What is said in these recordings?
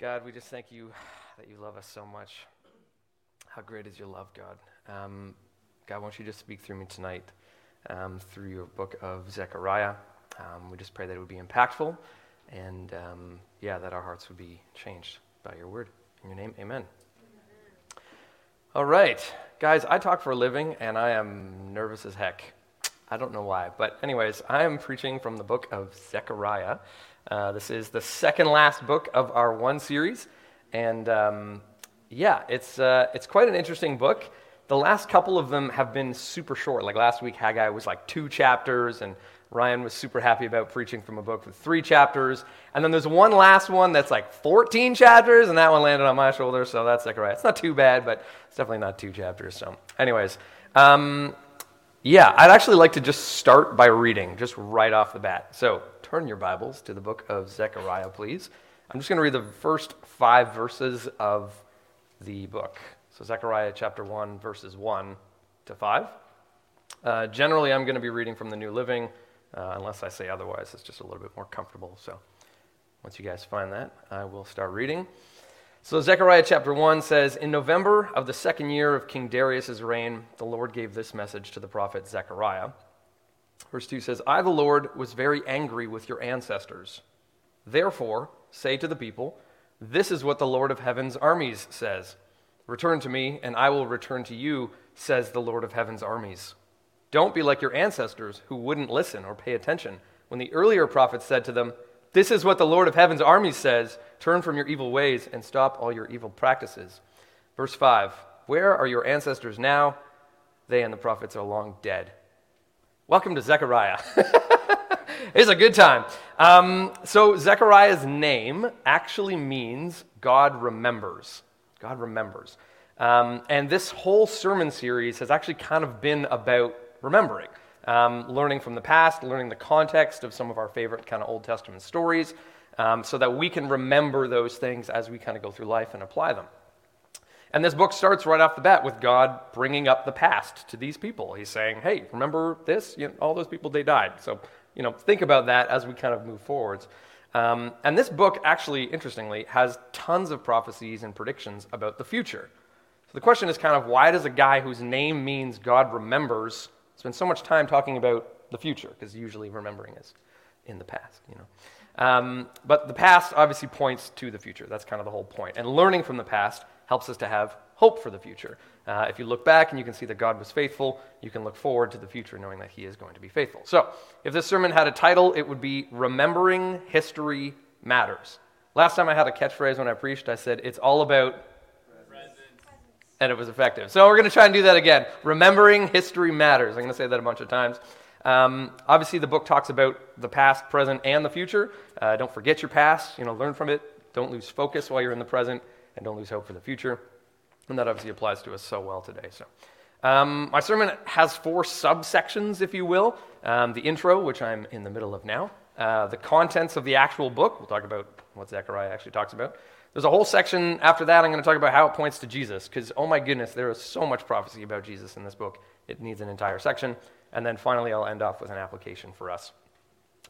God, we just thank you that you love us so much. How great is your love, God? Um, God, won't you just speak through me tonight um, through your book of Zechariah? Um, we just pray that it would be impactful and, um, yeah, that our hearts would be changed by your word. In your name, amen. All right. Guys, I talk for a living and I am nervous as heck. I don't know why. But, anyways, I am preaching from the book of Zechariah. Uh, this is the second last book of our one series. And um, yeah, it's, uh, it's quite an interesting book. The last couple of them have been super short. Like last week, Haggai was like two chapters, and Ryan was super happy about preaching from a book with three chapters. And then there's one last one that's like 14 chapters, and that one landed on my shoulder, so that's like, all right. It's not too bad, but it's definitely not two chapters. So, anyways, um, yeah, I'd actually like to just start by reading, just right off the bat. So, turn your Bibles to the book of Zechariah, please. I'm just going to read the first five verses of the book. So, Zechariah chapter 1, verses 1 to 5. Uh, generally, I'm going to be reading from the New Living, uh, unless I say otherwise. It's just a little bit more comfortable. So, once you guys find that, I will start reading. So, Zechariah chapter 1 says In November of the second year of King Darius' reign, the Lord gave this message to the prophet Zechariah. Verse 2 says, I, the Lord, was very angry with your ancestors. Therefore, say to the people, This is what the Lord of heaven's armies says Return to me, and I will return to you, says the Lord of heaven's armies. Don't be like your ancestors who wouldn't listen or pay attention when the earlier prophets said to them, This is what the Lord of heaven's armies says Turn from your evil ways and stop all your evil practices. Verse 5 Where are your ancestors now? They and the prophets are long dead. Welcome to Zechariah. it's a good time. Um, so, Zechariah's name actually means God remembers. God remembers. Um, and this whole sermon series has actually kind of been about remembering, um, learning from the past, learning the context of some of our favorite kind of Old Testament stories, um, so that we can remember those things as we kind of go through life and apply them. And this book starts right off the bat with God bringing up the past to these people. He's saying, hey, remember this? You know, all those people, they died. So, you know, think about that as we kind of move forwards. Um, and this book, actually, interestingly, has tons of prophecies and predictions about the future. So the question is kind of why does a guy whose name means God remembers spend so much time talking about the future? Because usually remembering is in the past, you know. Um, but the past obviously points to the future. That's kind of the whole point. And learning from the past helps us to have hope for the future. Uh, if you look back and you can see that God was faithful, you can look forward to the future knowing that He is going to be faithful. So, if this sermon had a title, it would be Remembering History Matters. Last time I had a catchphrase when I preached, I said, It's all about. And it was effective. So, we're going to try and do that again. Remembering History Matters. I'm going to say that a bunch of times. Um, obviously, the book talks about the past, present, and the future. Uh, don't forget your past. You know, learn from it. Don't lose focus while you're in the present and don't lose hope for the future. And that obviously applies to us so well today. So, um, my sermon has four subsections, if you will. Um, the intro, which I'm in the middle of now, uh, the contents of the actual book. We'll talk about what Zechariah actually talks about. There's a whole section after that. I'm going to talk about how it points to Jesus, because oh my goodness, there is so much prophecy about Jesus in this book. It needs an entire section. And then finally, I'll end off with an application for us.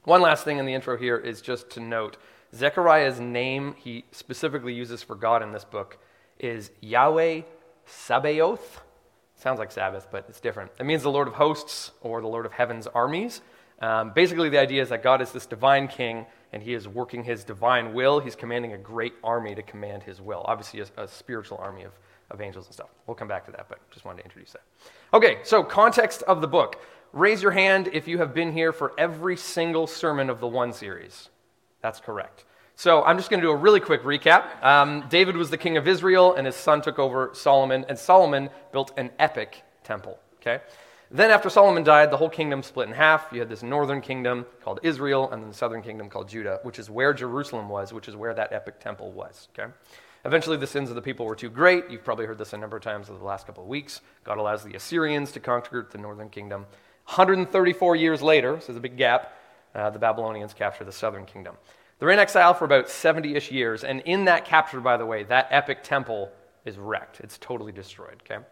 One last thing in the intro here is just to note Zechariah's name he specifically uses for God in this book is Yahweh Sabaoth. Sounds like Sabbath, but it's different. It means the Lord of hosts or the Lord of heaven's armies. Um, basically, the idea is that God is this divine king and he is working his divine will. He's commanding a great army to command his will. Obviously, a, a spiritual army of, of angels and stuff. We'll come back to that, but just wanted to introduce that. Okay, so context of the book. Raise your hand if you have been here for every single sermon of the one series. That's correct. So I'm just going to do a really quick recap. Um, David was the king of Israel, and his son took over Solomon, and Solomon built an epic temple. Okay? Then, after Solomon died, the whole kingdom split in half. You had this northern kingdom called Israel, and then the southern kingdom called Judah, which is where Jerusalem was, which is where that epic temple was. Okay? Eventually, the sins of the people were too great. You've probably heard this a number of times over the last couple of weeks. God allows the Assyrians to conquer the northern kingdom. 134 years later, so there's a big gap, uh, the Babylonians capture the southern kingdom. They're in exile for about 70 ish years, and in that capture, by the way, that epic temple is wrecked. It's totally destroyed, okay?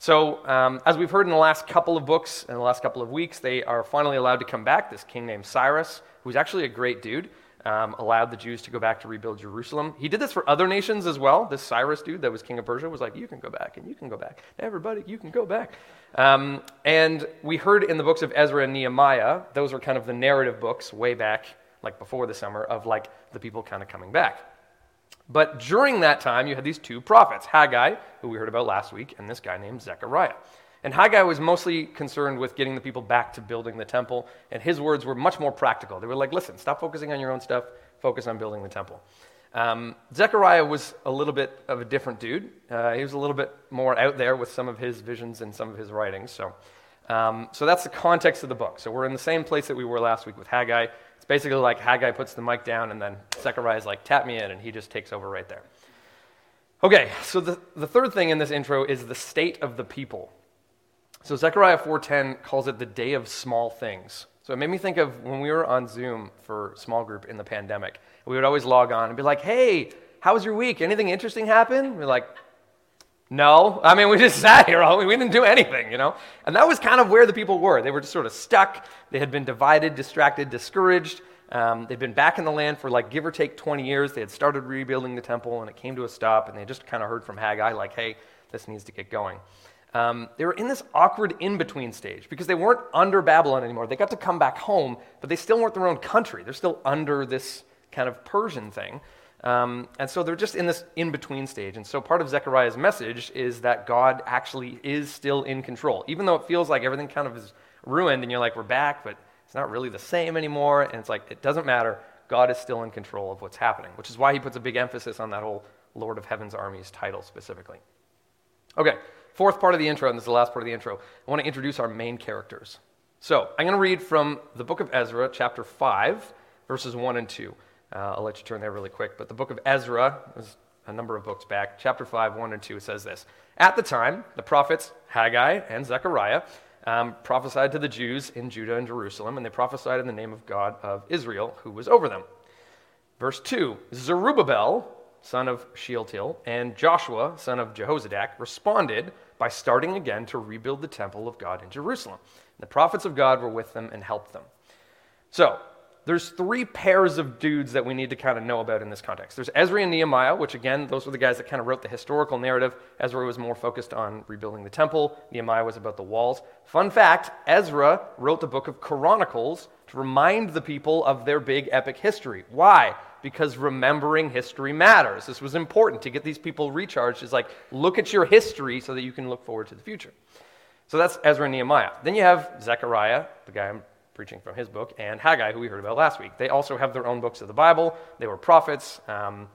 So, um, as we've heard in the last couple of books, in the last couple of weeks, they are finally allowed to come back. This king named Cyrus, who's actually a great dude. Um, allowed the Jews to go back to rebuild Jerusalem. He did this for other nations as well. This Cyrus dude that was king of Persia was like, You can go back, and you can go back. Everybody, you can go back. Um, and we heard in the books of Ezra and Nehemiah, those are kind of the narrative books way back, like before the summer, of like the people kind of coming back. But during that time, you had these two prophets Haggai, who we heard about last week, and this guy named Zechariah. And Haggai was mostly concerned with getting the people back to building the temple, and his words were much more practical. They were like, listen, stop focusing on your own stuff, focus on building the temple. Um, Zechariah was a little bit of a different dude. Uh, he was a little bit more out there with some of his visions and some of his writings. So, um, so that's the context of the book. So we're in the same place that we were last week with Haggai. It's basically like Haggai puts the mic down, and then Zechariah is like, tap me in, and he just takes over right there. Okay, so the, the third thing in this intro is the state of the people. So Zechariah 4:10 calls it the day of small things. So it made me think of when we were on Zoom for small group in the pandemic. We would always log on and be like, "Hey, how was your week? Anything interesting happen?" We're like, "No." I mean, we just sat here all we didn't do anything, you know. And that was kind of where the people were. They were just sort of stuck. They had been divided, distracted, discouraged. Um, they'd been back in the land for like give or take 20 years. They had started rebuilding the temple, and it came to a stop. And they just kind of heard from Haggai, like, "Hey, this needs to get going." Um, they were in this awkward in between stage because they weren't under Babylon anymore. They got to come back home, but they still weren't their own country. They're still under this kind of Persian thing. Um, and so they're just in this in between stage. And so part of Zechariah's message is that God actually is still in control. Even though it feels like everything kind of is ruined and you're like, we're back, but it's not really the same anymore. And it's like, it doesn't matter. God is still in control of what's happening, which is why he puts a big emphasis on that whole Lord of Heaven's armies title specifically. Okay, Fourth part of the intro, and this is the last part of the intro, I want to introduce our main characters. So I'm going to read from the book of Ezra, chapter 5, verses 1 and 2. Uh, I'll let you turn there really quick. But the book of Ezra is a number of books back. Chapter 5, 1 and 2, says this At the time, the prophets Haggai and Zechariah um, prophesied to the Jews in Judah and Jerusalem, and they prophesied in the name of God of Israel, who was over them. Verse 2 Zerubbabel, son of Shealtiel, and Joshua, son of Jehozadak, responded by starting again to rebuild the temple of God in Jerusalem. The prophets of God were with them and helped them. So, there's three pairs of dudes that we need to kind of know about in this context. There's Ezra and Nehemiah, which again, those were the guys that kind of wrote the historical narrative. Ezra was more focused on rebuilding the temple, Nehemiah was about the walls. Fun fact Ezra wrote the book of Chronicles to remind the people of their big epic history. Why? Because remembering history matters. This was important to get these people recharged. Is like, look at your history so that you can look forward to the future. So that's Ezra and Nehemiah. Then you have Zechariah, the guy I'm preaching from his book, and Haggai, who we heard about last week. They also have their own books of the Bible. They were prophets. Um,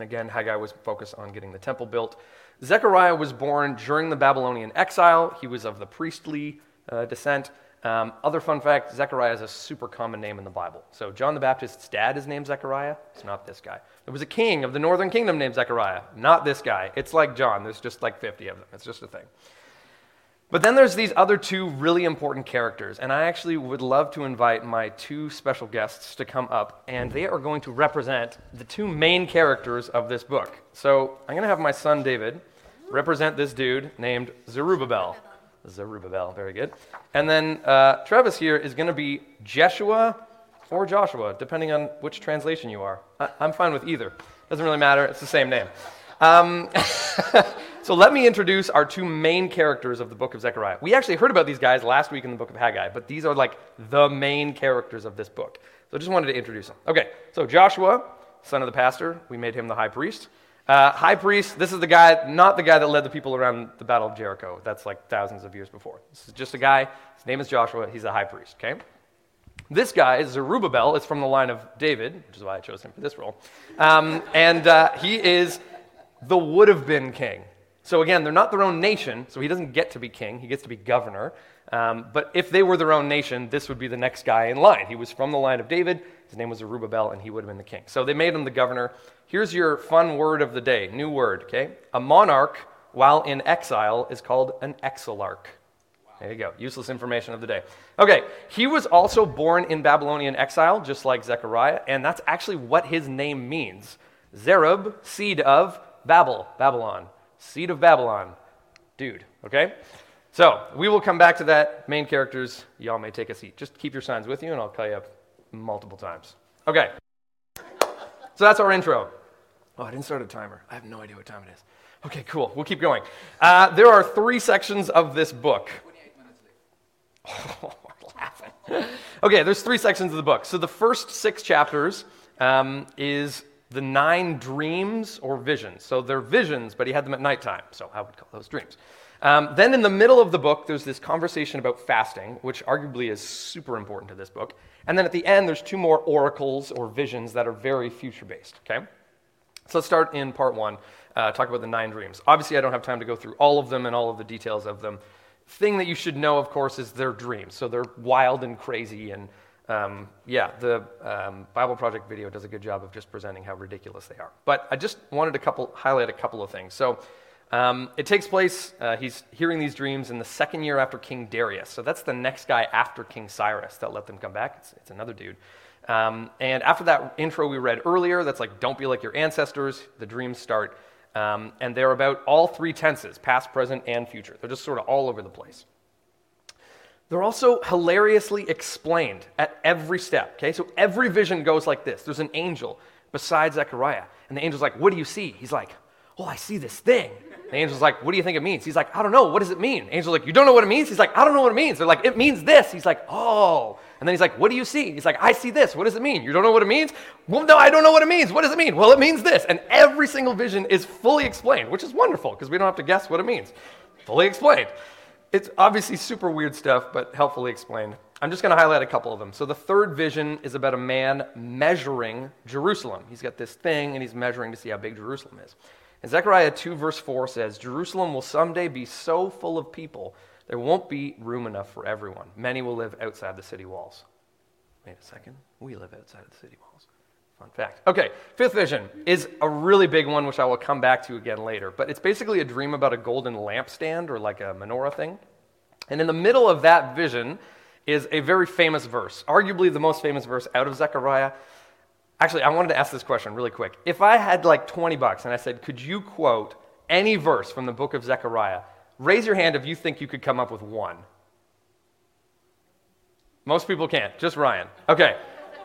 again, Haggai was focused on getting the temple built. Zechariah was born during the Babylonian exile. He was of the priestly uh, descent. Um, other fun fact Zechariah is a super common name in the Bible. So, John the Baptist's dad is named Zechariah. It's not this guy. There was a king of the northern kingdom named Zechariah. Not this guy. It's like John. There's just like 50 of them. It's just a thing. But then there's these other two really important characters. And I actually would love to invite my two special guests to come up. And they are going to represent the two main characters of this book. So, I'm going to have my son David represent this dude named Zerubbabel. Zerubbabel, very good. And then uh, Travis here is going to be Jeshua or Joshua, depending on which translation you are. I- am fine with either. Doesn't really matter, it's the same name. Um, so let me introduce our two main characters of the book of Zechariah. We actually heard about these guys last week in the book of Haggai, but these are like the main characters of this book. So I just wanted to introduce them. Okay, so Joshua, son of the pastor, we made him the high priest. Uh, high priest, this is the guy, not the guy that led the people around the Battle of Jericho. That's like thousands of years before. This is just a guy. His name is Joshua. He's a high priest, okay? This guy, is Zerubbabel, is from the line of David, which is why I chose him for this role. Um, and uh, he is the would have been king. So again, they're not their own nation, so he doesn't get to be king. He gets to be governor. Um, but if they were their own nation, this would be the next guy in line. He was from the line of David. His name was Zerubbabel, and he would have been the king. So they made him the governor. Here's your fun word of the day, new word, okay? A monarch, while in exile, is called an exilarch. There you go. Useless information of the day. Okay, he was also born in Babylonian exile, just like Zechariah, and that's actually what his name means. Zerub, seed of Babel, Babylon. Seed of Babylon. Dude, okay? So, we will come back to that. Main characters, y'all may take a seat. Just keep your signs with you, and I'll call you up multiple times. Okay. So that's our intro. Oh, I didn't start a timer. I have no idea what time it is. Okay, cool. We'll keep going. Uh, there are three sections of this book. 28 minutes late. Oh, laughing. Okay, there's three sections of the book. So the first six chapters um, is the nine dreams or visions. So they're visions, but he had them at nighttime. So I would call those dreams. Um, then in the middle of the book, there's this conversation about fasting, which arguably is super important to this book. And then at the end, there's two more oracles or visions that are very future based. Okay? So let's start in part one, uh, talk about the nine dreams. Obviously, I don't have time to go through all of them and all of the details of them. Thing that you should know, of course, is their dreams. So they're wild and crazy. And um, yeah, the um, Bible Project video does a good job of just presenting how ridiculous they are. But I just wanted to couple, highlight a couple of things. So um, it takes place, uh, he's hearing these dreams in the second year after King Darius. So that's the next guy after King Cyrus that let them come back. It's, it's another dude. Um, and after that intro we read earlier, that's like, don't be like your ancestors, the dreams start. Um, and they're about all three tenses past, present, and future. They're just sort of all over the place. They're also hilariously explained at every step. Okay, so every vision goes like this there's an angel beside Zechariah. And the angel's like, What do you see? He's like, Oh, I see this thing. The angel's like, What do you think it means? He's like, I don't know. What does it mean? Angel's like, You don't know what it means? He's like, I don't know what it means. They're like, It means this. He's like, Oh. And then he's like, What do you see? He's like, I see this. What does it mean? You don't know what it means? Well, no, I don't know what it means. What does it mean? Well, it means this. And every single vision is fully explained, which is wonderful because we don't have to guess what it means. Fully explained. It's obviously super weird stuff, but helpfully explained. I'm just going to highlight a couple of them. So, the third vision is about a man measuring Jerusalem. He's got this thing and he's measuring to see how big Jerusalem is. And Zechariah 2, verse 4 says, Jerusalem will someday be so full of people, there won't be room enough for everyone. Many will live outside the city walls. Wait a second. We live outside of the city walls. Fun fact. Okay, fifth vision is a really big one, which I will come back to again later. But it's basically a dream about a golden lampstand or like a menorah thing. And in the middle of that vision is a very famous verse, arguably the most famous verse out of Zechariah. Actually, I wanted to ask this question really quick. If I had like 20 bucks and I said, could you quote any verse from the book of Zechariah? Raise your hand if you think you could come up with one. Most people can't, just Ryan. Okay.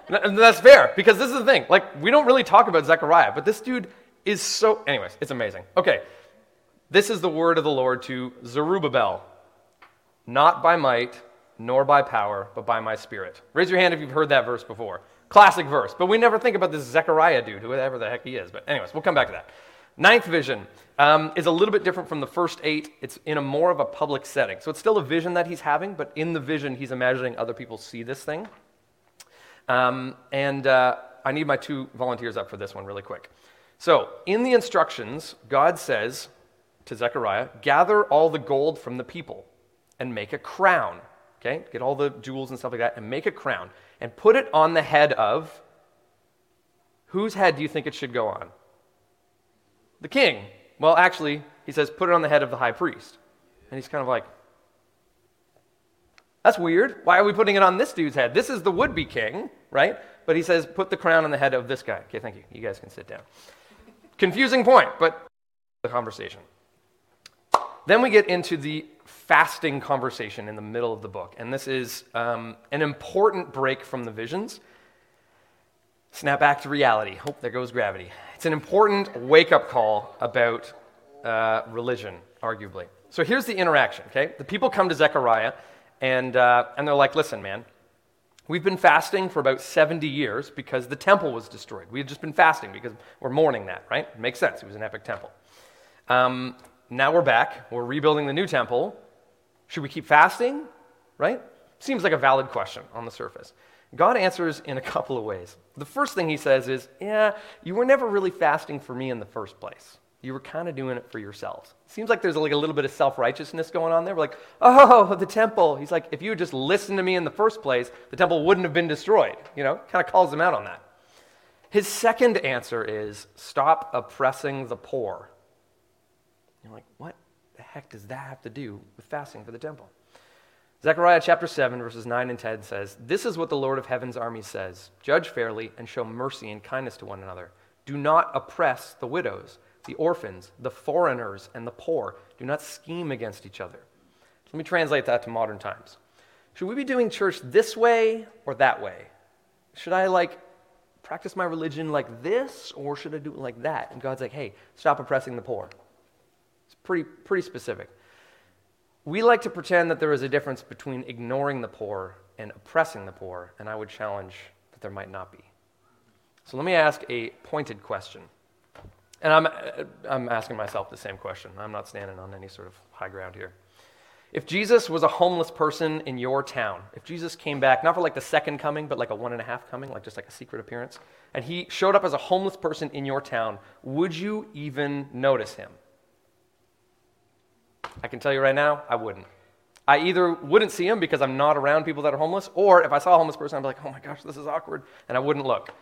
That's fair because this is the thing. Like, we don't really talk about Zechariah, but this dude is so. Anyways, it's amazing. Okay. This is the word of the Lord to Zerubbabel. Not by might, nor by power, but by my spirit. Raise your hand if you've heard that verse before. Classic verse. But we never think about this Zechariah dude, whoever the heck he is. But, anyways, we'll come back to that. Ninth vision um, is a little bit different from the first eight. It's in a more of a public setting. So it's still a vision that he's having, but in the vision, he's imagining other people see this thing. Um, and uh, I need my two volunteers up for this one really quick. So, in the instructions, God says to Zechariah, Gather all the gold from the people and make a crown. Okay? Get all the jewels and stuff like that and make a crown and put it on the head of whose head do you think it should go on? The king. Well, actually, he says, put it on the head of the high priest. And he's kind of like, that's weird. Why are we putting it on this dude's head? This is the would be king, right? But he says, put the crown on the head of this guy. Okay, thank you. You guys can sit down. Confusing point, but the conversation. Then we get into the fasting conversation in the middle of the book. And this is um, an important break from the visions. Snap back to reality. Oh, there goes gravity. It's an important wake up call about uh, religion, arguably. So here's the interaction, okay? The people come to Zechariah and, uh, and they're like, listen, man, we've been fasting for about 70 years because the temple was destroyed. We had just been fasting because we're mourning that, right? It makes sense. It was an epic temple. Um, now we're back. We're rebuilding the new temple. Should we keep fasting? Right? Seems like a valid question on the surface. God answers in a couple of ways. The first thing he says is, Yeah, you were never really fasting for me in the first place. You were kind of doing it for yourselves. Seems like there's like a little bit of self righteousness going on there. We're like, Oh, the temple. He's like, If you had just listened to me in the first place, the temple wouldn't have been destroyed. You know, kind of calls him out on that. His second answer is, Stop oppressing the poor. You're like, What heck does that have to do with fasting for the temple? Zechariah chapter 7, verses 9 and 10 says, This is what the Lord of heaven's army says Judge fairly and show mercy and kindness to one another. Do not oppress the widows, the orphans, the foreigners, and the poor. Do not scheme against each other. Let me translate that to modern times. Should we be doing church this way or that way? Should I like practice my religion like this or should I do it like that? And God's like, hey, stop oppressing the poor. It's pretty, pretty specific. We like to pretend that there is a difference between ignoring the poor and oppressing the poor, and I would challenge that there might not be. So let me ask a pointed question. And I'm, uh, I'm asking myself the same question. I'm not standing on any sort of high ground here. If Jesus was a homeless person in your town, if Jesus came back, not for like the second coming, but like a one and a half coming, like just like a secret appearance, and he showed up as a homeless person in your town, would you even notice him? I can tell you right now, I wouldn't. I either wouldn't see him because I'm not around people that are homeless, or if I saw a homeless person, I'd be like, oh my gosh, this is awkward, and I wouldn't look.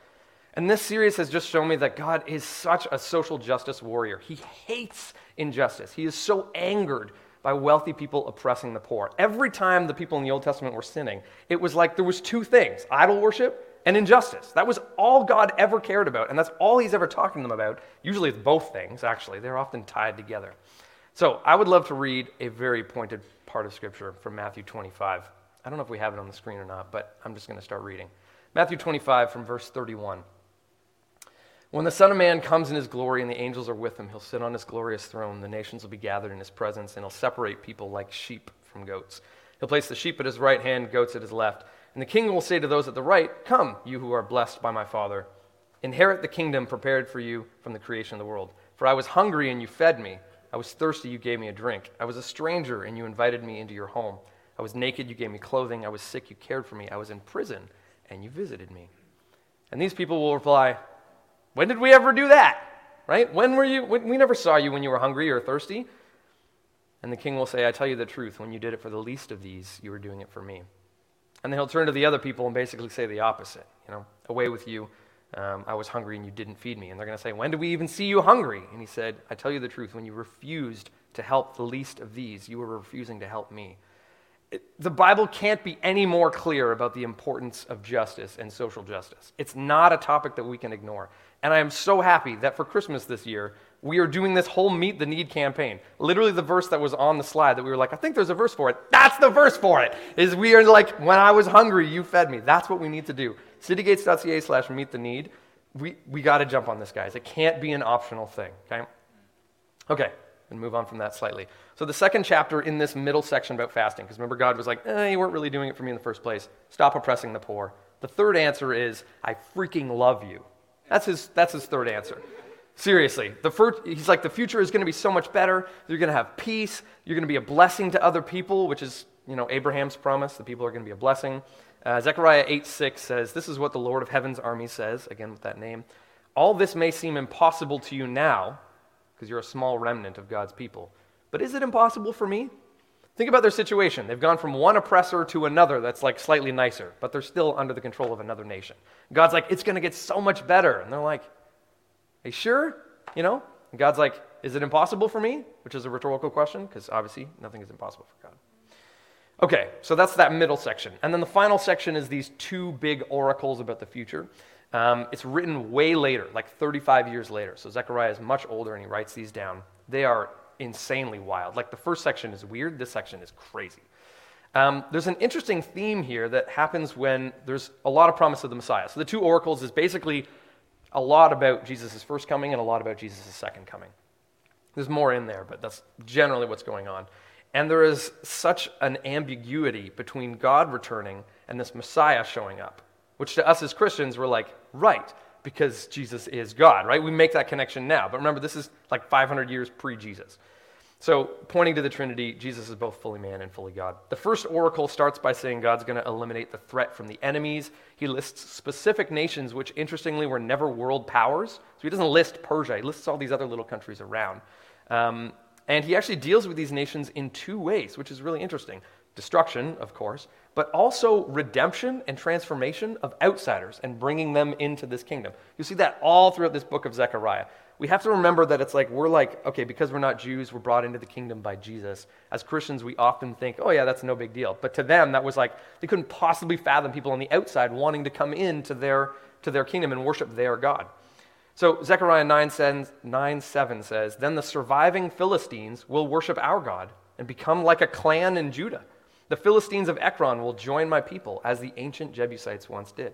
And this series has just shown me that God is such a social justice warrior. He hates injustice. He is so angered by wealthy people oppressing the poor. Every time the people in the Old Testament were sinning, it was like there was two things, idol worship and injustice. That was all God ever cared about, and that's all he's ever talking to them about. Usually it's both things, actually. They're often tied together. So I would love to read a very pointed part of Scripture from Matthew 25. I don't know if we have it on the screen or not, but I'm just going to start reading. Matthew 25 from verse 31. When the Son of Man comes in his glory and the angels are with him, he'll sit on his glorious throne. The nations will be gathered in his presence, and he'll separate people like sheep from goats. He'll place the sheep at his right hand, goats at his left. And the king will say to those at the right, Come, you who are blessed by my Father. Inherit the kingdom prepared for you from the creation of the world. For I was hungry, and you fed me. I was thirsty, you gave me a drink. I was a stranger, and you invited me into your home. I was naked, you gave me clothing. I was sick, you cared for me. I was in prison, and you visited me. And these people will reply, when did we ever do that? Right? When were you? We never saw you when you were hungry or thirsty. And the king will say, I tell you the truth. When you did it for the least of these, you were doing it for me. And then he'll turn to the other people and basically say the opposite. You know, away with you. Um, I was hungry and you didn't feed me. And they're going to say, When did we even see you hungry? And he said, I tell you the truth. When you refused to help the least of these, you were refusing to help me. It, the Bible can't be any more clear about the importance of justice and social justice. It's not a topic that we can ignore. And I am so happy that for Christmas this year, we are doing this whole Meet the Need campaign. Literally, the verse that was on the slide that we were like, I think there's a verse for it. That's the verse for it. Is we are like, when I was hungry, you fed me. That's what we need to do. Citygates.ca slash meet the need. We, we got to jump on this, guys. It can't be an optional thing, okay? Okay, and move on from that slightly. So, the second chapter in this middle section about fasting, because remember, God was like, eh, you weren't really doing it for me in the first place. Stop oppressing the poor. The third answer is, I freaking love you. That's his, that's his third answer. Seriously, the first, he's like, the future is going to be so much better. You're going to have peace. You're going to be a blessing to other people, which is, you know, Abraham's promise. The people are going to be a blessing. Uh, Zechariah 8 6 says, This is what the Lord of heaven's army says, again with that name. All this may seem impossible to you now, because you're a small remnant of God's people. But is it impossible for me? Think about their situation. They've gone from one oppressor to another that's like slightly nicer, but they're still under the control of another nation. God's like, it's going to get so much better. And they're like, you sure? You know? And God's like, Is it impossible for me? Which is a rhetorical question, because obviously nothing is impossible for God. Okay, so that's that middle section. And then the final section is these two big oracles about the future. Um, it's written way later, like 35 years later. So Zechariah is much older and he writes these down. They are insanely wild. Like the first section is weird, this section is crazy. Um, there's an interesting theme here that happens when there's a lot of promise of the Messiah. So the two oracles is basically a lot about Jesus' first coming and a lot about Jesus' second coming. There's more in there, but that's generally what's going on. And there is such an ambiguity between God returning and this Messiah showing up, which to us as Christians, we're like, right, because Jesus is God, right? We make that connection now. But remember, this is like 500 years pre Jesus. So, pointing to the Trinity, Jesus is both fully man and fully God. The first oracle starts by saying God's going to eliminate the threat from the enemies. He lists specific nations, which interestingly were never world powers. So, he doesn't list Persia, he lists all these other little countries around. Um, and he actually deals with these nations in two ways, which is really interesting destruction, of course, but also redemption and transformation of outsiders and bringing them into this kingdom. You see that all throughout this book of Zechariah. We have to remember that it's like we're like, okay, because we're not Jews, we're brought into the kingdom by Jesus. As Christians, we often think, oh, yeah, that's no big deal. But to them, that was like, they couldn't possibly fathom people on the outside wanting to come into their, to their kingdom and worship their God. So Zechariah 9 7, 9 7 says, Then the surviving Philistines will worship our God and become like a clan in Judah. The Philistines of Ekron will join my people, as the ancient Jebusites once did.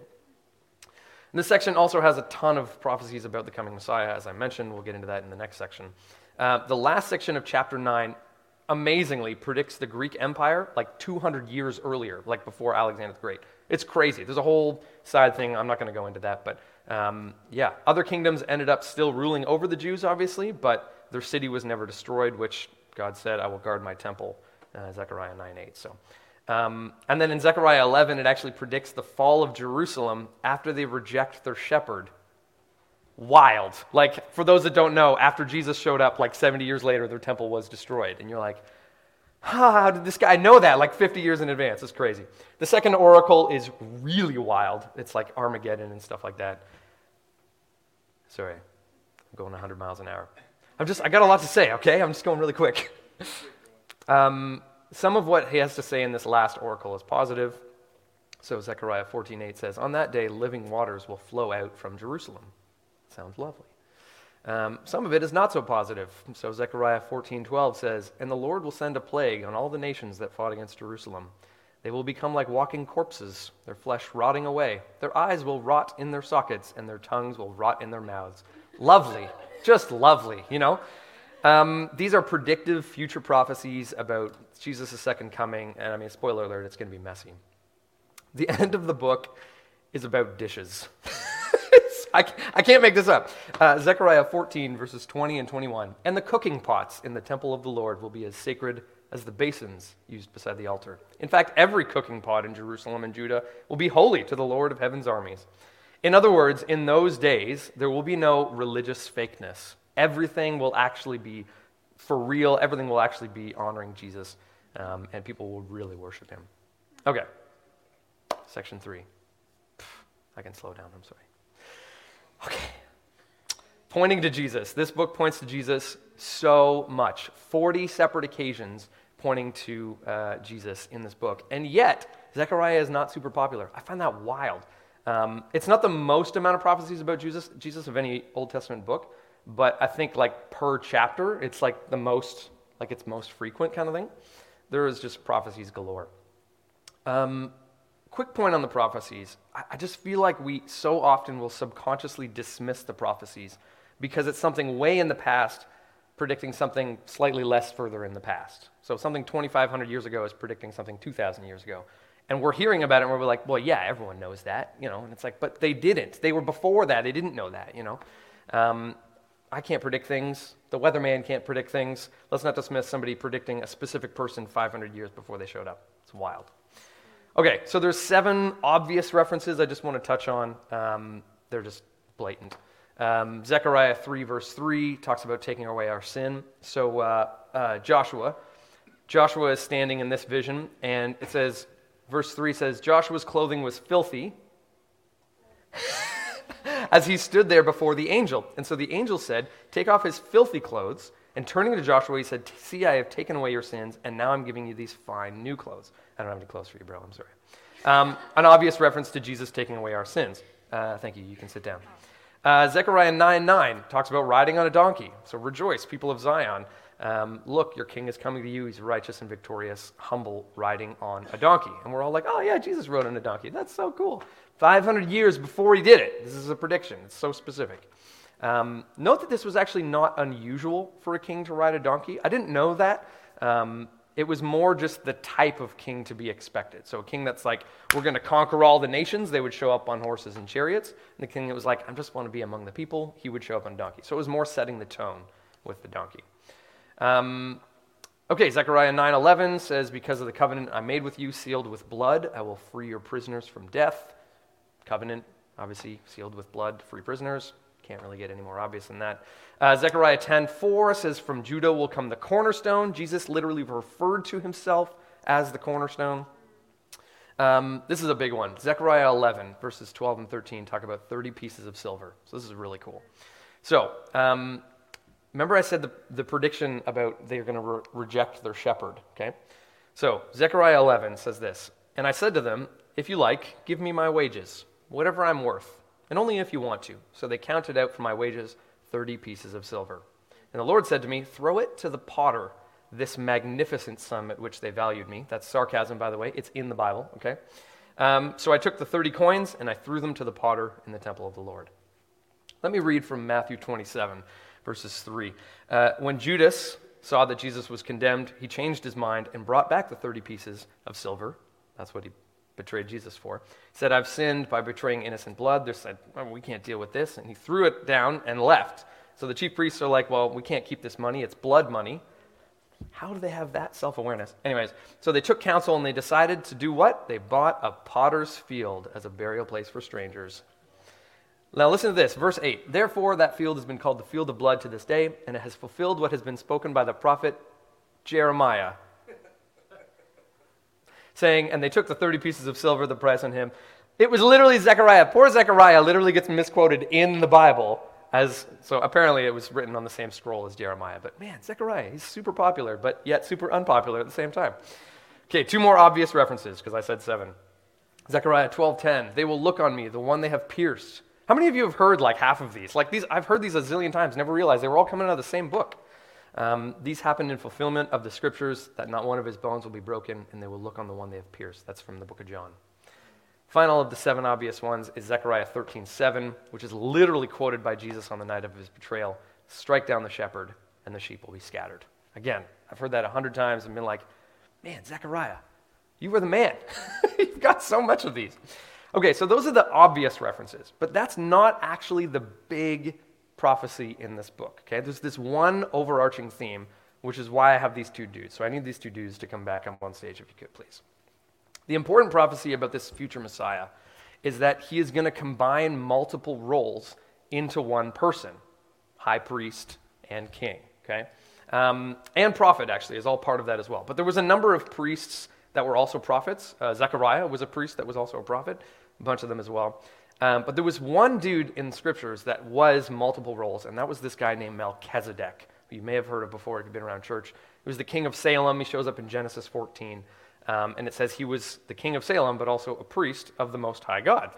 And this section also has a ton of prophecies about the coming Messiah, as I mentioned. We'll get into that in the next section. Uh, the last section of chapter 9 amazingly predicts the Greek Empire like 200 years earlier, like before Alexander the Great. It's crazy. There's a whole side thing. I'm not going to go into that. But um, yeah, other kingdoms ended up still ruling over the Jews, obviously, but their city was never destroyed, which God said, I will guard my temple, uh, Zechariah 9 8. So. Um, and then in Zechariah 11, it actually predicts the fall of Jerusalem after they reject their shepherd. Wild. Like, for those that don't know, after Jesus showed up, like 70 years later, their temple was destroyed. And you're like, how did this guy know that like 50 years in advance? It's crazy. The second oracle is really wild. It's like Armageddon and stuff like that. Sorry, I'm going 100 miles an hour. I'm just, I got a lot to say, okay? I'm just going really quick. Um, some of what he has to say in this last oracle is positive. So Zechariah 14:8 says, "On that day, living waters will flow out from Jerusalem." Sounds lovely. Um, some of it is not so positive. So Zechariah 14:12 says, "And the Lord will send a plague on all the nations that fought against Jerusalem. They will become like walking corpses, their flesh rotting away. Their eyes will rot in their sockets, and their tongues will rot in their mouths." Lovely, just lovely, you know. Um, these are predictive future prophecies about Jesus' second coming, and I mean, spoiler alert, it's going to be messy. The end of the book is about dishes. I, I, can't make this up. Uh, Zechariah 14, verses 20 and 21. And the cooking pots in the temple of the Lord will be as sacred as the basins used beside the altar. In fact, every cooking pot in Jerusalem and Judah will be holy to the Lord of heaven's armies. In other words, in those days, there will be no religious fakeness. Everything will actually be for real, everything will actually be honoring Jesus, um, and people will really worship him. Okay, section three. I can slow down, I'm sorry. Okay. Pointing to Jesus. This book points to Jesus so much. 40 separate occasions pointing to uh, Jesus in this book. And yet, Zechariah is not super popular. I find that wild. Um, it's not the most amount of prophecies about Jesus, Jesus of any Old Testament book, but I think like per chapter, it's like the most, like it's most frequent kind of thing. There is just prophecies galore. Um, quick point on the prophecies. I, I just feel like we so often will subconsciously dismiss the prophecies because it's something way in the past predicting something slightly less further in the past. So something 2,500 years ago is predicting something 2,000 years ago. And we're hearing about it and we're like, well, yeah, everyone knows that, you know. And it's like, but they didn't. They were before that. They didn't know that, you know. Um, I can't predict things. The weatherman can't predict things. Let's not dismiss somebody predicting a specific person 500 years before they showed up. It's wild. Okay, so there's seven obvious references I just want to touch on. Um, they're just blatant. Um, Zechariah 3, verse 3, talks about taking away our sin. So uh, uh, Joshua, Joshua is standing in this vision, and it says, verse 3 says, Joshua's clothing was filthy as he stood there before the angel. And so the angel said, Take off his filthy clothes. And turning to Joshua, he said, See, I have taken away your sins, and now I'm giving you these fine new clothes. I don't have any clothes for you, bro. I'm sorry. Um, an obvious reference to Jesus taking away our sins. Uh, thank you. You can sit down. Uh, Zechariah 9 9 talks about riding on a donkey. So rejoice, people of Zion. Um, look, your king is coming to you. He's righteous and victorious, humble, riding on a donkey. And we're all like, oh, yeah, Jesus rode on a donkey. That's so cool. 500 years before he did it. This is a prediction, it's so specific. Um, note that this was actually not unusual for a king to ride a donkey. I didn't know that. Um, it was more just the type of king to be expected. So, a king that's like, we're going to conquer all the nations, they would show up on horses and chariots. And the king that was like, I just want to be among the people, he would show up on a donkey. So, it was more setting the tone with the donkey. Um, okay, Zechariah 9:11 says, "Because of the covenant I made with you, sealed with blood, I will free your prisoners from death." Covenant, obviously sealed with blood, free prisoners. Can't really get any more obvious than that. Uh, Zechariah 10:4 says, "From Judah will come the cornerstone." Jesus literally referred to himself as the cornerstone. Um, this is a big one. Zechariah 11, verses 12 and 13, talk about 30 pieces of silver. So this is really cool. So, um, remember I said the, the prediction about they're going to re- reject their shepherd, okay? So, Zechariah 11 says this And I said to them, If you like, give me my wages whatever I'm worth, and only if you want to. So they counted out for my wages 30 pieces of silver. And the Lord said to me, Throw it to the potter, this magnificent sum at which they valued me. That's sarcasm, by the way. It's in the Bible, okay? Um, so I took the 30 coins and I threw them to the potter in the temple of the Lord. Let me read from Matthew 27, verses 3. Uh, when Judas saw that Jesus was condemned, he changed his mind and brought back the 30 pieces of silver. That's what he betrayed Jesus for. Said, I've sinned by betraying innocent blood. They said, oh, We can't deal with this. And he threw it down and left. So the chief priests are like, Well, we can't keep this money. It's blood money. How do they have that self awareness? Anyways, so they took counsel and they decided to do what? They bought a potter's field as a burial place for strangers. Now listen to this, verse 8. Therefore, that field has been called the field of blood to this day, and it has fulfilled what has been spoken by the prophet Jeremiah, saying, And they took the 30 pieces of silver, the price on him. It was literally Zechariah. Poor Zechariah literally gets misquoted in the Bible as so apparently it was written on the same scroll as Jeremiah. But man, Zechariah, he's super popular, but yet super unpopular at the same time. Okay, two more obvious references, because I said seven. Zechariah 12:10. They will look on me, the one they have pierced. How many of you have heard like half of these? Like these, I've heard these a zillion times, never realized they were all coming out of the same book. Um, these happened in fulfillment of the scriptures that not one of his bones will be broken, and they will look on the one they have pierced. That's from the book of John. Final of the seven obvious ones is Zechariah 13:7, which is literally quoted by Jesus on the night of his betrayal. Strike down the shepherd, and the sheep will be scattered. Again, I've heard that a hundred times and been like, man, Zechariah, you were the man. You've got so much of these. Okay, so those are the obvious references, but that's not actually the big prophecy in this book. Okay, there's this one overarching theme, which is why I have these two dudes. So I need these two dudes to come back on one stage if you could, please. The important prophecy about this future Messiah is that he is going to combine multiple roles into one person high priest and king, okay? Um, and prophet, actually, is all part of that as well. But there was a number of priests that were also prophets. Uh, Zechariah was a priest that was also a prophet, a bunch of them as well. Um, but there was one dude in scriptures that was multiple roles, and that was this guy named Melchizedek, who you may have heard of before if you've been around church. He was the king of Salem. He shows up in Genesis 14. Um, and it says he was the king of Salem, but also a priest of the Most High God.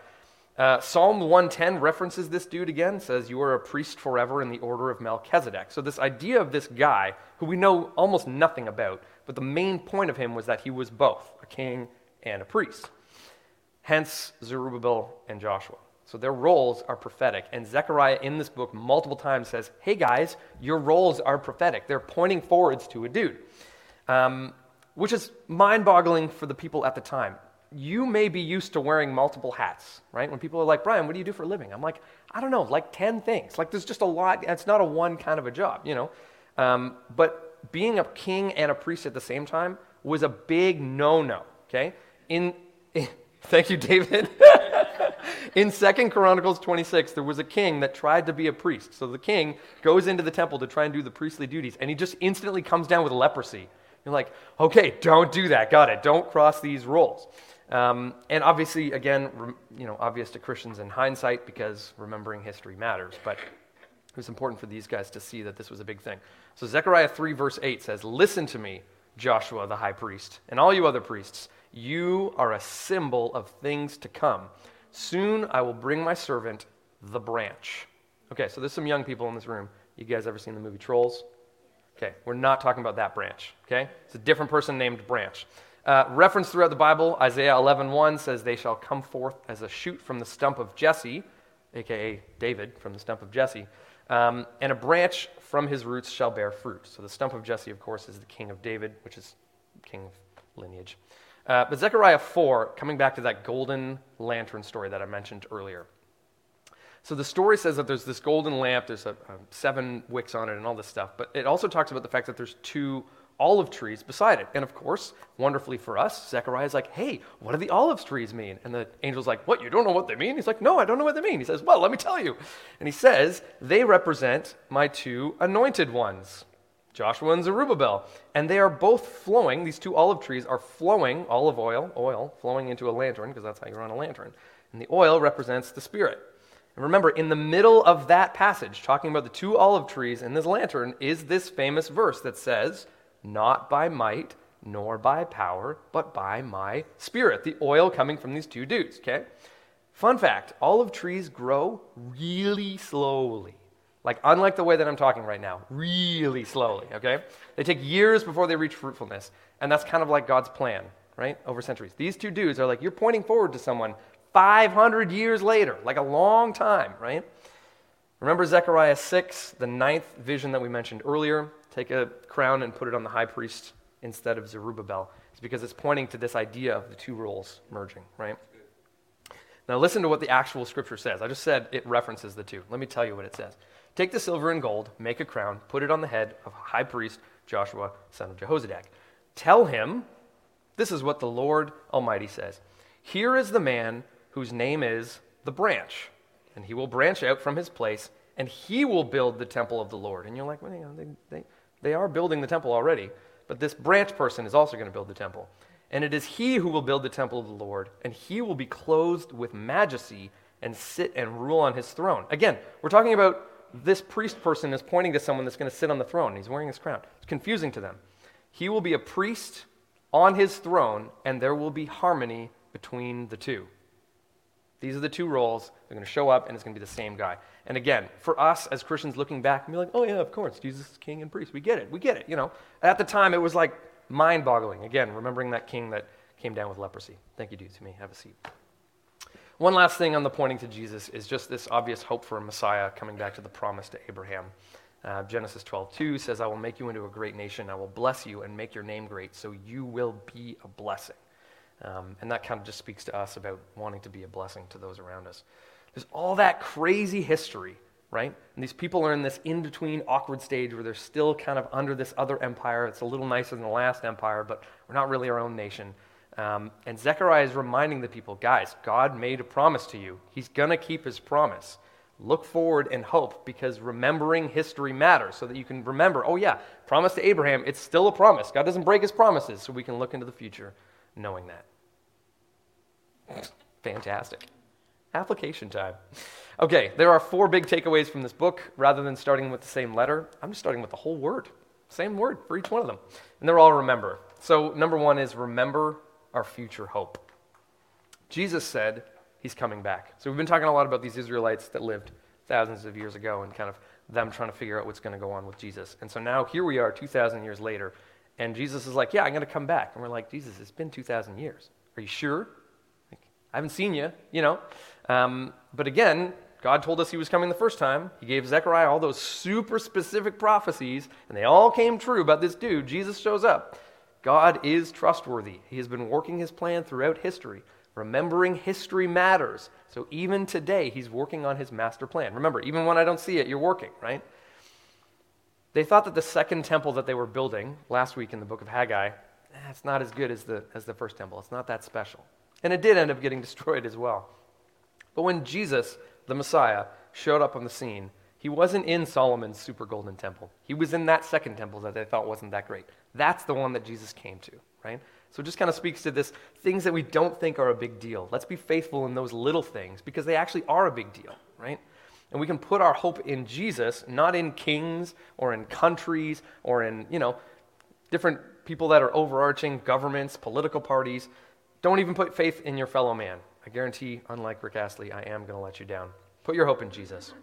Uh, Psalm 110 references this dude again, says, You are a priest forever in the order of Melchizedek. So, this idea of this guy, who we know almost nothing about, but the main point of him was that he was both a king and a priest. Hence, Zerubbabel and Joshua. So, their roles are prophetic. And Zechariah in this book multiple times says, Hey guys, your roles are prophetic. They're pointing forwards to a dude. Um, which is mind boggling for the people at the time. You may be used to wearing multiple hats, right? When people are like, Brian, what do you do for a living? I'm like, I don't know, like 10 things. Like, there's just a lot. It's not a one kind of a job, you know? Um, but being a king and a priest at the same time was a big no no, okay? In, in thank you, David. in Second Chronicles 26, there was a king that tried to be a priest. So the king goes into the temple to try and do the priestly duties, and he just instantly comes down with leprosy. You're like, okay, don't do that. Got it. Don't cross these rules. Um, and obviously, again, you know, obvious to Christians in hindsight because remembering history matters. But it was important for these guys to see that this was a big thing. So Zechariah 3, verse 8 says, Listen to me, Joshua the high priest, and all you other priests. You are a symbol of things to come. Soon I will bring my servant, the branch. Okay, so there's some young people in this room. You guys ever seen the movie Trolls? Okay, we're not talking about that branch. Okay, it's a different person named Branch. Uh, reference throughout the Bible, Isaiah 11:1 says, "They shall come forth as a shoot from the stump of Jesse, aka David from the stump of Jesse, um, and a branch from his roots shall bear fruit." So the stump of Jesse, of course, is the king of David, which is king of lineage. Uh, but Zechariah 4, coming back to that golden lantern story that I mentioned earlier. So the story says that there's this golden lamp, there's a, a seven wicks on it, and all this stuff. But it also talks about the fact that there's two olive trees beside it. And of course, wonderfully for us, Zechariah's like, hey, what do the olive trees mean? And the angel's like, what, you don't know what they mean? He's like, no, I don't know what they mean. He says, well, let me tell you. And he says, they represent my two anointed ones, Joshua and Zerubbabel. And they are both flowing, these two olive trees are flowing olive oil, oil, flowing into a lantern, because that's how you run a lantern. And the oil represents the Spirit. And remember, in the middle of that passage, talking about the two olive trees and this lantern, is this famous verse that says, Not by might nor by power, but by my spirit. The oil coming from these two dudes, okay? Fun fact olive trees grow really slowly. Like, unlike the way that I'm talking right now, really slowly, okay? They take years before they reach fruitfulness. And that's kind of like God's plan right? Over centuries. These two dudes are like, you're pointing forward to someone 500 years later, like a long time, right? Remember Zechariah 6, the ninth vision that we mentioned earlier? Take a crown and put it on the high priest instead of Zerubbabel. It's because it's pointing to this idea of the two roles merging, right? Now, listen to what the actual scripture says. I just said it references the two. Let me tell you what it says. Take the silver and gold, make a crown, put it on the head of high priest Joshua, son of Jehozadak. Tell him, this is what the Lord Almighty says Here is the man whose name is the branch, and he will branch out from his place, and he will build the temple of the Lord. And you're like, well, they, they, they are building the temple already, but this branch person is also going to build the temple. And it is he who will build the temple of the Lord, and he will be clothed with majesty and sit and rule on his throne. Again, we're talking about this priest person is pointing to someone that's going to sit on the throne. He's wearing his crown. It's confusing to them. He will be a priest on his throne, and there will be harmony between the two. These are the two roles. They're going to show up, and it's going to be the same guy. And again, for us as Christians looking back we're like, oh, yeah, of course, Jesus is king and priest. We get it. We get it. You know, at the time, it was like mind boggling. Again, remembering that king that came down with leprosy. Thank you, dude, to me. Have a seat. One last thing on the pointing to Jesus is just this obvious hope for a Messiah coming back to the promise to Abraham. Uh, Genesis 12:2 says, "I will make you into a great nation. I will bless you and make your name great, so you will be a blessing." Um, and that kind of just speaks to us about wanting to be a blessing to those around us. There's all that crazy history, right? And these people are in this in between awkward stage where they're still kind of under this other empire. It's a little nicer than the last empire, but we're not really our own nation. Um, and Zechariah is reminding the people guys, God made a promise to you. He's going to keep his promise. Look forward and hope because remembering history matters so that you can remember, oh, yeah, promise to Abraham, it's still a promise. God doesn't break his promises, so we can look into the future knowing that. Fantastic. Application time. Okay, there are four big takeaways from this book. Rather than starting with the same letter, I'm just starting with the whole word. Same word for each one of them. And they're all remember. So, number one is remember our future hope. Jesus said he's coming back. So we've been talking a lot about these Israelites that lived thousands of years ago and kind of them trying to figure out what's going to go on with Jesus. And so now here we are 2,000 years later, and Jesus is like, Yeah, I'm going to come back. And we're like, Jesus, it's been 2,000 years. Are you sure? Like, I haven't seen you, you know. Um, but again, God told us he was coming the first time. He gave Zechariah all those super specific prophecies, and they all came true about this dude. Jesus shows up. God is trustworthy. He has been working his plan throughout history. Remembering history matters. So even today, he's working on his master plan. Remember, even when I don't see it, you're working, right? They thought that the second temple that they were building last week in the book of Haggai, eh, it's not as good as the, as the first temple. It's not that special. And it did end up getting destroyed as well. But when Jesus, the Messiah, showed up on the scene, he wasn't in Solomon's super golden temple. He was in that second temple that they thought wasn't that great. That's the one that Jesus came to, right? So it just kind of speaks to this things that we don't think are a big deal. Let's be faithful in those little things because they actually are a big deal, right? And we can put our hope in Jesus, not in kings or in countries or in, you know, different people that are overarching governments, political parties. Don't even put faith in your fellow man. I guarantee, unlike Rick Astley, I am going to let you down. Put your hope in Jesus.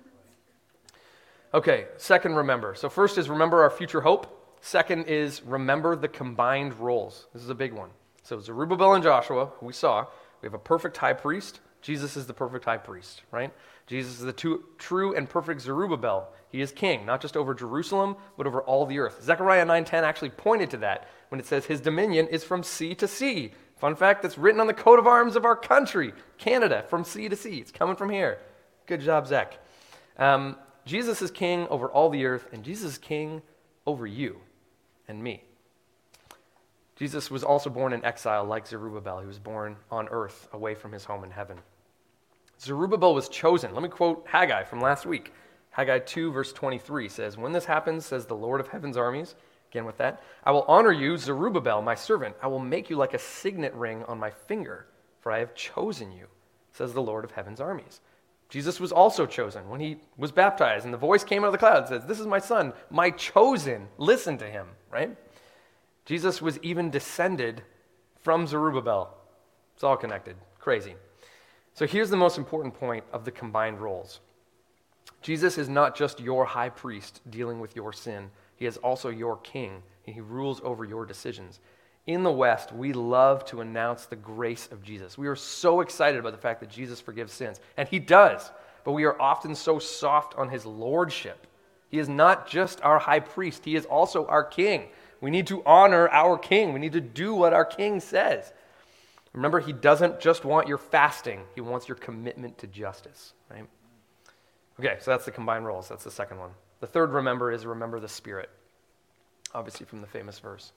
Okay, second, remember. So, first is remember our future hope. Second is remember the combined roles. This is a big one. So, Zerubbabel and Joshua, who we saw, we have a perfect high priest. Jesus is the perfect high priest, right? Jesus is the two, true and perfect Zerubbabel. He is king, not just over Jerusalem, but over all the earth. Zechariah 9:10 actually pointed to that when it says his dominion is from sea to sea. Fun fact that's written on the coat of arms of our country, Canada, from sea to sea. It's coming from here. Good job, Zach. Um, Jesus is king over all the earth, and Jesus is king over you and me. Jesus was also born in exile like Zerubbabel. He was born on earth, away from his home in heaven. Zerubbabel was chosen. Let me quote Haggai from last week. Haggai 2, verse 23 says, When this happens, says the Lord of heaven's armies, again with that, I will honor you, Zerubbabel, my servant. I will make you like a signet ring on my finger, for I have chosen you, says the Lord of heaven's armies. Jesus was also chosen when he was baptized, and the voice came out of the cloud and says, This is my son, my chosen. Listen to him, right? Jesus was even descended from Zerubbabel. It's all connected. Crazy. So here's the most important point of the combined roles Jesus is not just your high priest dealing with your sin, he is also your king, and he rules over your decisions. In the West, we love to announce the grace of Jesus. We are so excited about the fact that Jesus forgives sins, and he does, but we are often so soft on his lordship. He is not just our high priest, he is also our king. We need to honor our king. We need to do what our king says. Remember, he doesn't just want your fasting, he wants your commitment to justice, right? Okay, so that's the combined roles. That's the second one. The third remember is remember the Spirit, obviously from the famous verse.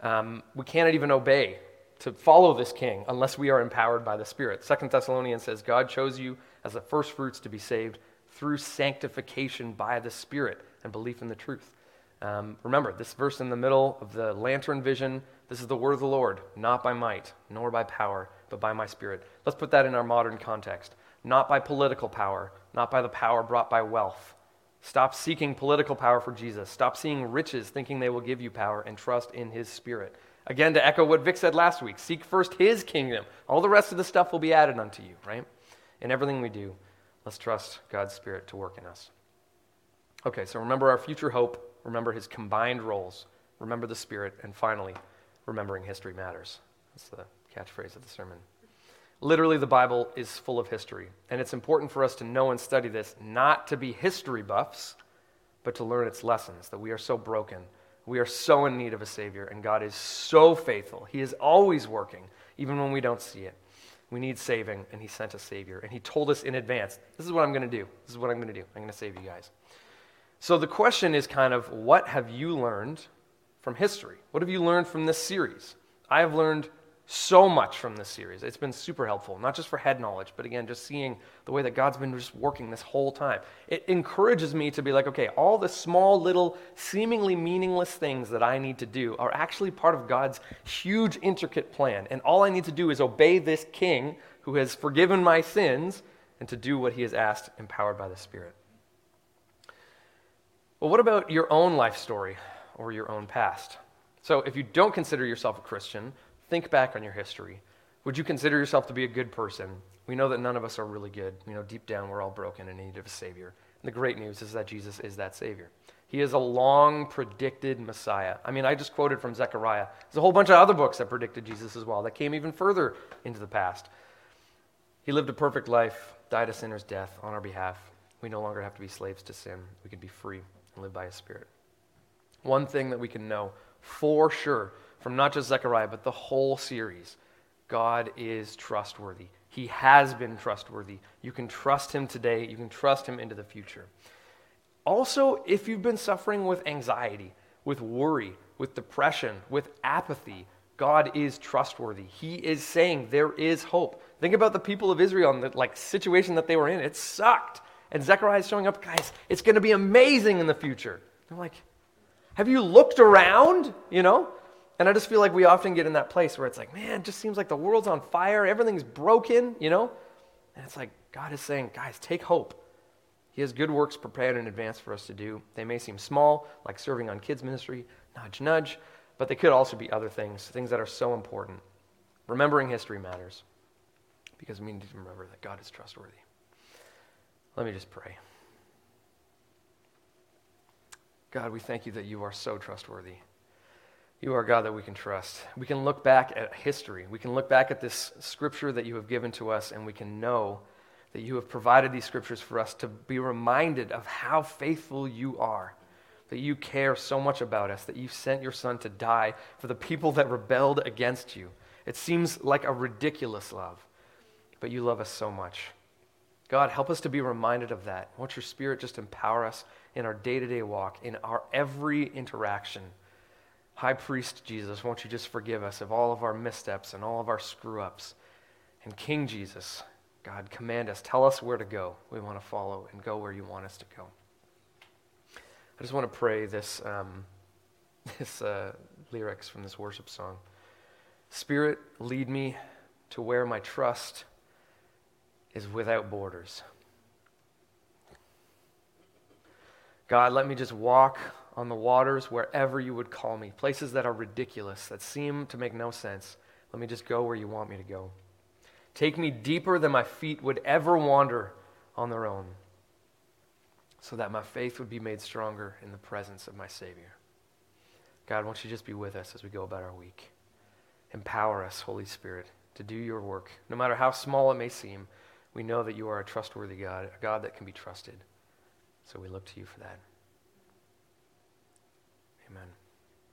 Um, we cannot even obey to follow this king unless we are empowered by the Spirit. Second Thessalonians says, God chose you as the first fruits to be saved through sanctification by the Spirit and belief in the truth. Um, remember, this verse in the middle of the lantern vision, this is the word of the Lord, not by might, nor by power, but by my Spirit. Let's put that in our modern context. Not by political power, not by the power brought by wealth. Stop seeking political power for Jesus. Stop seeing riches thinking they will give you power and trust in his spirit. Again, to echo what Vic said last week seek first his kingdom. All the rest of the stuff will be added unto you, right? In everything we do, let's trust God's spirit to work in us. Okay, so remember our future hope, remember his combined roles, remember the spirit, and finally, remembering history matters. That's the catchphrase of the sermon. Literally, the Bible is full of history. And it's important for us to know and study this, not to be history buffs, but to learn its lessons that we are so broken. We are so in need of a Savior, and God is so faithful. He is always working, even when we don't see it. We need saving, and He sent a Savior. And He told us in advance this is what I'm going to do. This is what I'm going to do. I'm going to save you guys. So the question is kind of what have you learned from history? What have you learned from this series? I have learned so much from this series. It's been super helpful, not just for head knowledge, but again, just seeing the way that God's been just working this whole time. It encourages me to be like, okay, all the small, little, seemingly meaningless things that I need to do are actually part of God's huge, intricate plan. And all I need to do is obey this king who has forgiven my sins and to do what he has asked, empowered by the Spirit. Well, what about your own life story or your own past? So, if you don't consider yourself a Christian, Think back on your history. Would you consider yourself to be a good person? We know that none of us are really good. You know, deep down, we're all broken and in need of a Savior. And the great news is that Jesus is that Savior. He is a long predicted Messiah. I mean, I just quoted from Zechariah. There's a whole bunch of other books that predicted Jesus as well, that came even further into the past. He lived a perfect life, died a sinner's death on our behalf. We no longer have to be slaves to sin. We can be free and live by His Spirit. One thing that we can know for sure from not just Zechariah, but the whole series. God is trustworthy. He has been trustworthy. You can trust him today, you can trust him into the future. Also, if you've been suffering with anxiety, with worry, with depression, with apathy, God is trustworthy. He is saying there is hope. Think about the people of Israel and the like situation that they were in. It sucked. And Zechariah is showing up, guys, it's going to be amazing in the future. They're like, have you looked around? You know? And I just feel like we often get in that place where it's like, man, it just seems like the world's on fire, everything's broken, you know? And it's like God is saying, guys, take hope. He has good works prepared in advance for us to do. They may seem small, like serving on kids' ministry, nudge, nudge, but they could also be other things, things that are so important. Remembering history matters because we need to remember that God is trustworthy. Let me just pray. God, we thank you that you are so trustworthy. You are God that we can trust. We can look back at history. We can look back at this scripture that you have given to us, and we can know that you have provided these scriptures for us to be reminded of how faithful you are, that you care so much about us, that you sent your son to die for the people that rebelled against you. It seems like a ridiculous love, but you love us so much. God, help us to be reminded of that. Won't your spirit just empower us in our day to day walk, in our every interaction? High Priest Jesus, won't you just forgive us of all of our missteps and all of our screw ups? And King Jesus, God, command us, tell us where to go. We want to follow and go where you want us to go. I just want to pray this, um, this uh, lyrics from this worship song. Spirit, lead me to where my trust is without borders. God, let me just walk on the waters wherever you would call me, places that are ridiculous, that seem to make no sense. Let me just go where you want me to go. Take me deeper than my feet would ever wander on their own, so that my faith would be made stronger in the presence of my Savior. God, won't you just be with us as we go about our week? Empower us, Holy Spirit, to do your work. No matter how small it may seem, we know that you are a trustworthy God, a God that can be trusted. So we look to you for that.